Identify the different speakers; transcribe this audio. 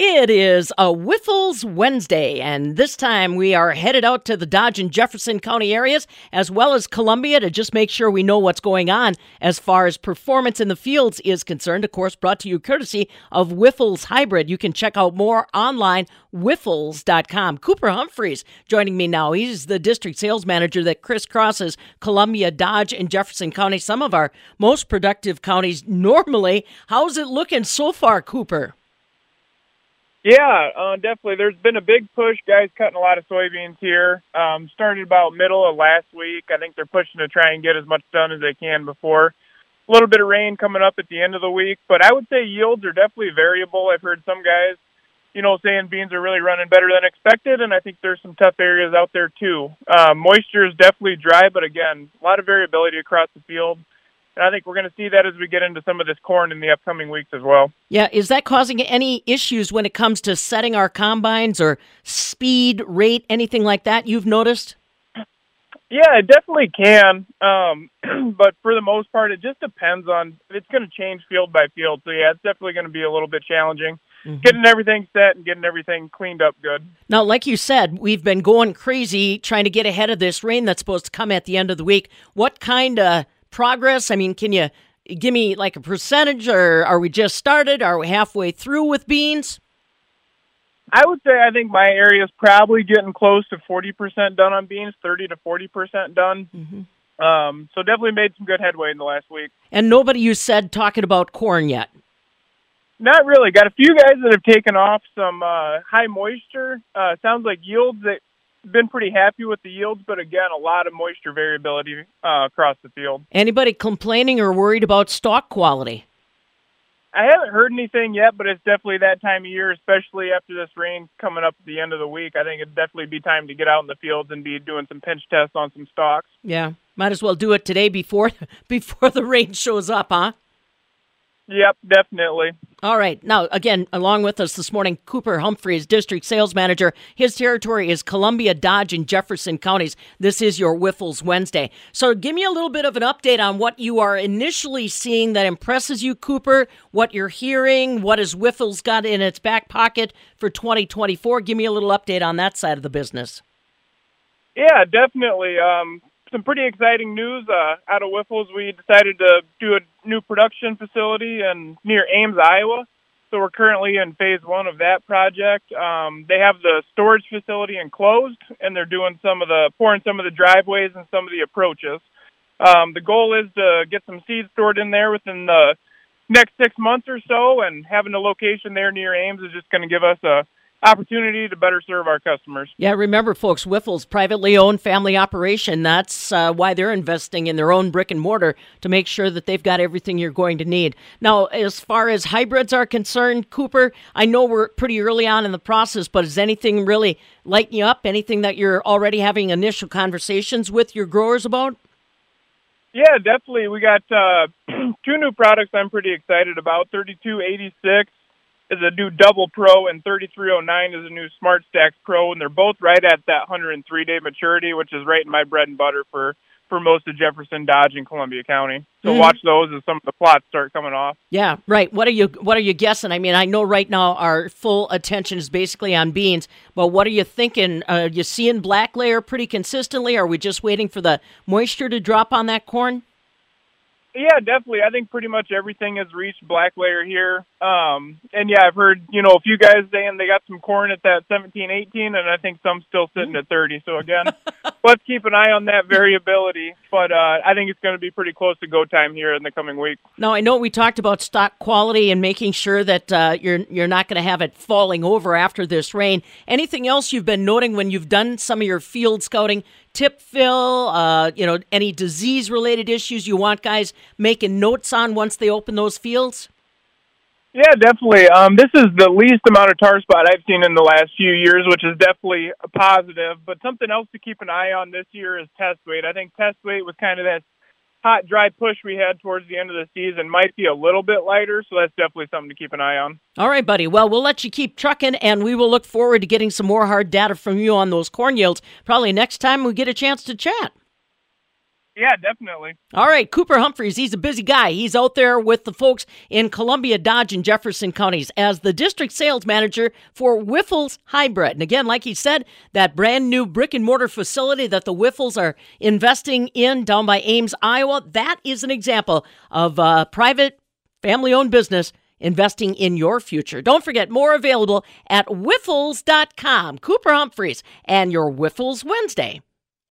Speaker 1: It is a Wyffels Wednesday, and this time we are headed out to the Dodge and Jefferson County areas as well as Columbia to just make sure we know what's going on as far as performance in the fields is concerned. Of course, brought to you courtesy of Wyffels Hybrid. You can check out more online, wyffels.com. Cooper Humphries joining me now. He's the district sales manager that crisscrosses Columbia, Dodge, and Jefferson County, some of our most productive counties normally. How's it looking so far, Cooper?
Speaker 2: Yeah, uh, definitely. There's been a big push. Guys cutting a lot of soybeans here. Um, started about middle of last week. I think they're pushing to try and get as much done as they can before. A little bit of rain coming up at the end of the week, but I would say yields are definitely variable. I've heard some guys, you know, saying beans are really running better than expected, and I think there's some tough areas out there too. Uh, moisture is definitely dry, but again, a lot of variability across the field. And I think we're going to see that as we get into some of this corn in the upcoming weeks as well.
Speaker 1: Yeah, is that causing any issues when it comes to setting our combines or speed, rate, anything like that you've noticed?
Speaker 2: Yeah, it definitely can. Um, but for the most part, it just depends on it's going to change field by field. So yeah, it's definitely going to be a little bit challenging. Mm-hmm. Getting everything set and getting everything cleaned up good.
Speaker 1: Now, like you said, we've been going crazy trying to get ahead of this rain that's supposed to come at the end of the week. What kind of progress? I mean, can you give me like a percentage, or are we just started? Are we halfway through with beans?
Speaker 2: I would say I think my area is probably getting close to 40% done on beans, 30 to 40% done. Mm-hmm. Um, so definitely made some good headway in the last week.
Speaker 1: And nobody you said talking about corn yet?
Speaker 2: Not really. Got a few guys that have taken off some uh, high moisture. Uh, sounds like yields that been pretty happy with the yields, but again, a lot of moisture variability uh, across the field.
Speaker 1: Anybody complaining or worried about stalk quality?
Speaker 2: I haven't heard anything yet, but it's definitely that time of year, especially after this rain coming up at the end of the week. I think it'd definitely be time to get out in the fields and be doing some pinch tests on some stalks.
Speaker 1: Yeah, might as well do it today before before the rain shows up, huh?
Speaker 2: Yep, definitely.
Speaker 1: All right. Now, again, along with us this morning, Cooper Humphries, District Sales Manager. His territory is Columbia, Dodge, and Jefferson counties. This is your Wyffels Wednesday. So, give me a little bit of an update on what you are initially seeing that impresses you, Cooper, what you're hearing, what has Wyffels got in its back pocket for 2024. Give me a little update on that side of the business.
Speaker 2: Yeah, definitely. Um, some pretty exciting news uh, out of Wyffels. We decided to do a new production facility in near Ames, Iowa. So we're currently in phase one of that project. Um, they have the storage facility enclosed, and they're doing some of the pouring some of the driveways and some of the approaches. Um, the goal is to get some seeds stored in there within the next six months or so, and having a location there near Ames is just going to give us a opportunity to better serve our customers.
Speaker 1: Yeah, remember, folks, Wyffels, privately owned family operation. That's uh, why they're investing in their own brick and mortar to make sure that they've got everything you're going to need. Now, as far as hybrids are concerned, Cooper, I know we're pretty early on in the process, but is anything really lighting you up? Anything that you're already having initial conversations with your growers about?
Speaker 2: Yeah, definitely. We got uh, two new products I'm pretty excited about 3286 is a new Double Pro, and 3309 is a new SmartStax Pro, and they're both right at that 103 day maturity, which is right in my bread and butter for for most of Jefferson, Dodge, and Columbia County. So mm-hmm. watch those as some of the plots start coming off.
Speaker 1: Yeah, right. What are you What are you guessing? I mean, I know right now our full attention is basically on beans, but what are you thinking? Uh, you seeing black layer pretty consistently? Are we just waiting for the moisture to drop on that corn?
Speaker 2: Yeah, definitely. I think pretty much everything has reached black layer here. Um, and yeah, I've heard, you know, a few guys saying they got some corn at that 17, 18, and I think some still sitting at 30. So again, let's keep an eye on that variability. But uh, I think it's going to be pretty close to go time here in the coming week.
Speaker 1: Now, I know we talked about stalk quality and making sure that uh, you're you're not going to have it falling over after this rain. Anything else you've been noting when you've done some of your field scouting tip fill, uh, you know, any disease related issues you want guys making notes on once they open those fields?
Speaker 2: Yeah, definitely. Um, this is the least amount of tar spot I've seen in the last few years, which is definitely a positive. But something else to keep an eye on this year is test weight. I think test weight was kind of that hot, dry push we had towards the end of the season might be a little bit lighter, so that's definitely something to keep an eye on.
Speaker 1: All right, buddy. Well, we'll let you keep trucking, and we will look forward to getting some more hard data from you on those corn yields probably next time we get a chance to chat.
Speaker 2: Yeah, definitely.
Speaker 1: All right, Cooper Humphries, he's a busy guy. He's out there with the folks in Columbia, Dodge, and Jefferson counties as the district sales manager for Wyffels Hybrid. And again, like he said, that brand new brick and mortar facility that the Wyffels are investing in down by Ames, Iowa, that is an example of a private, family owned business investing in your future. Don't forget, more available at Wyffels.com. Cooper Humphries and your Wyffels Wednesday.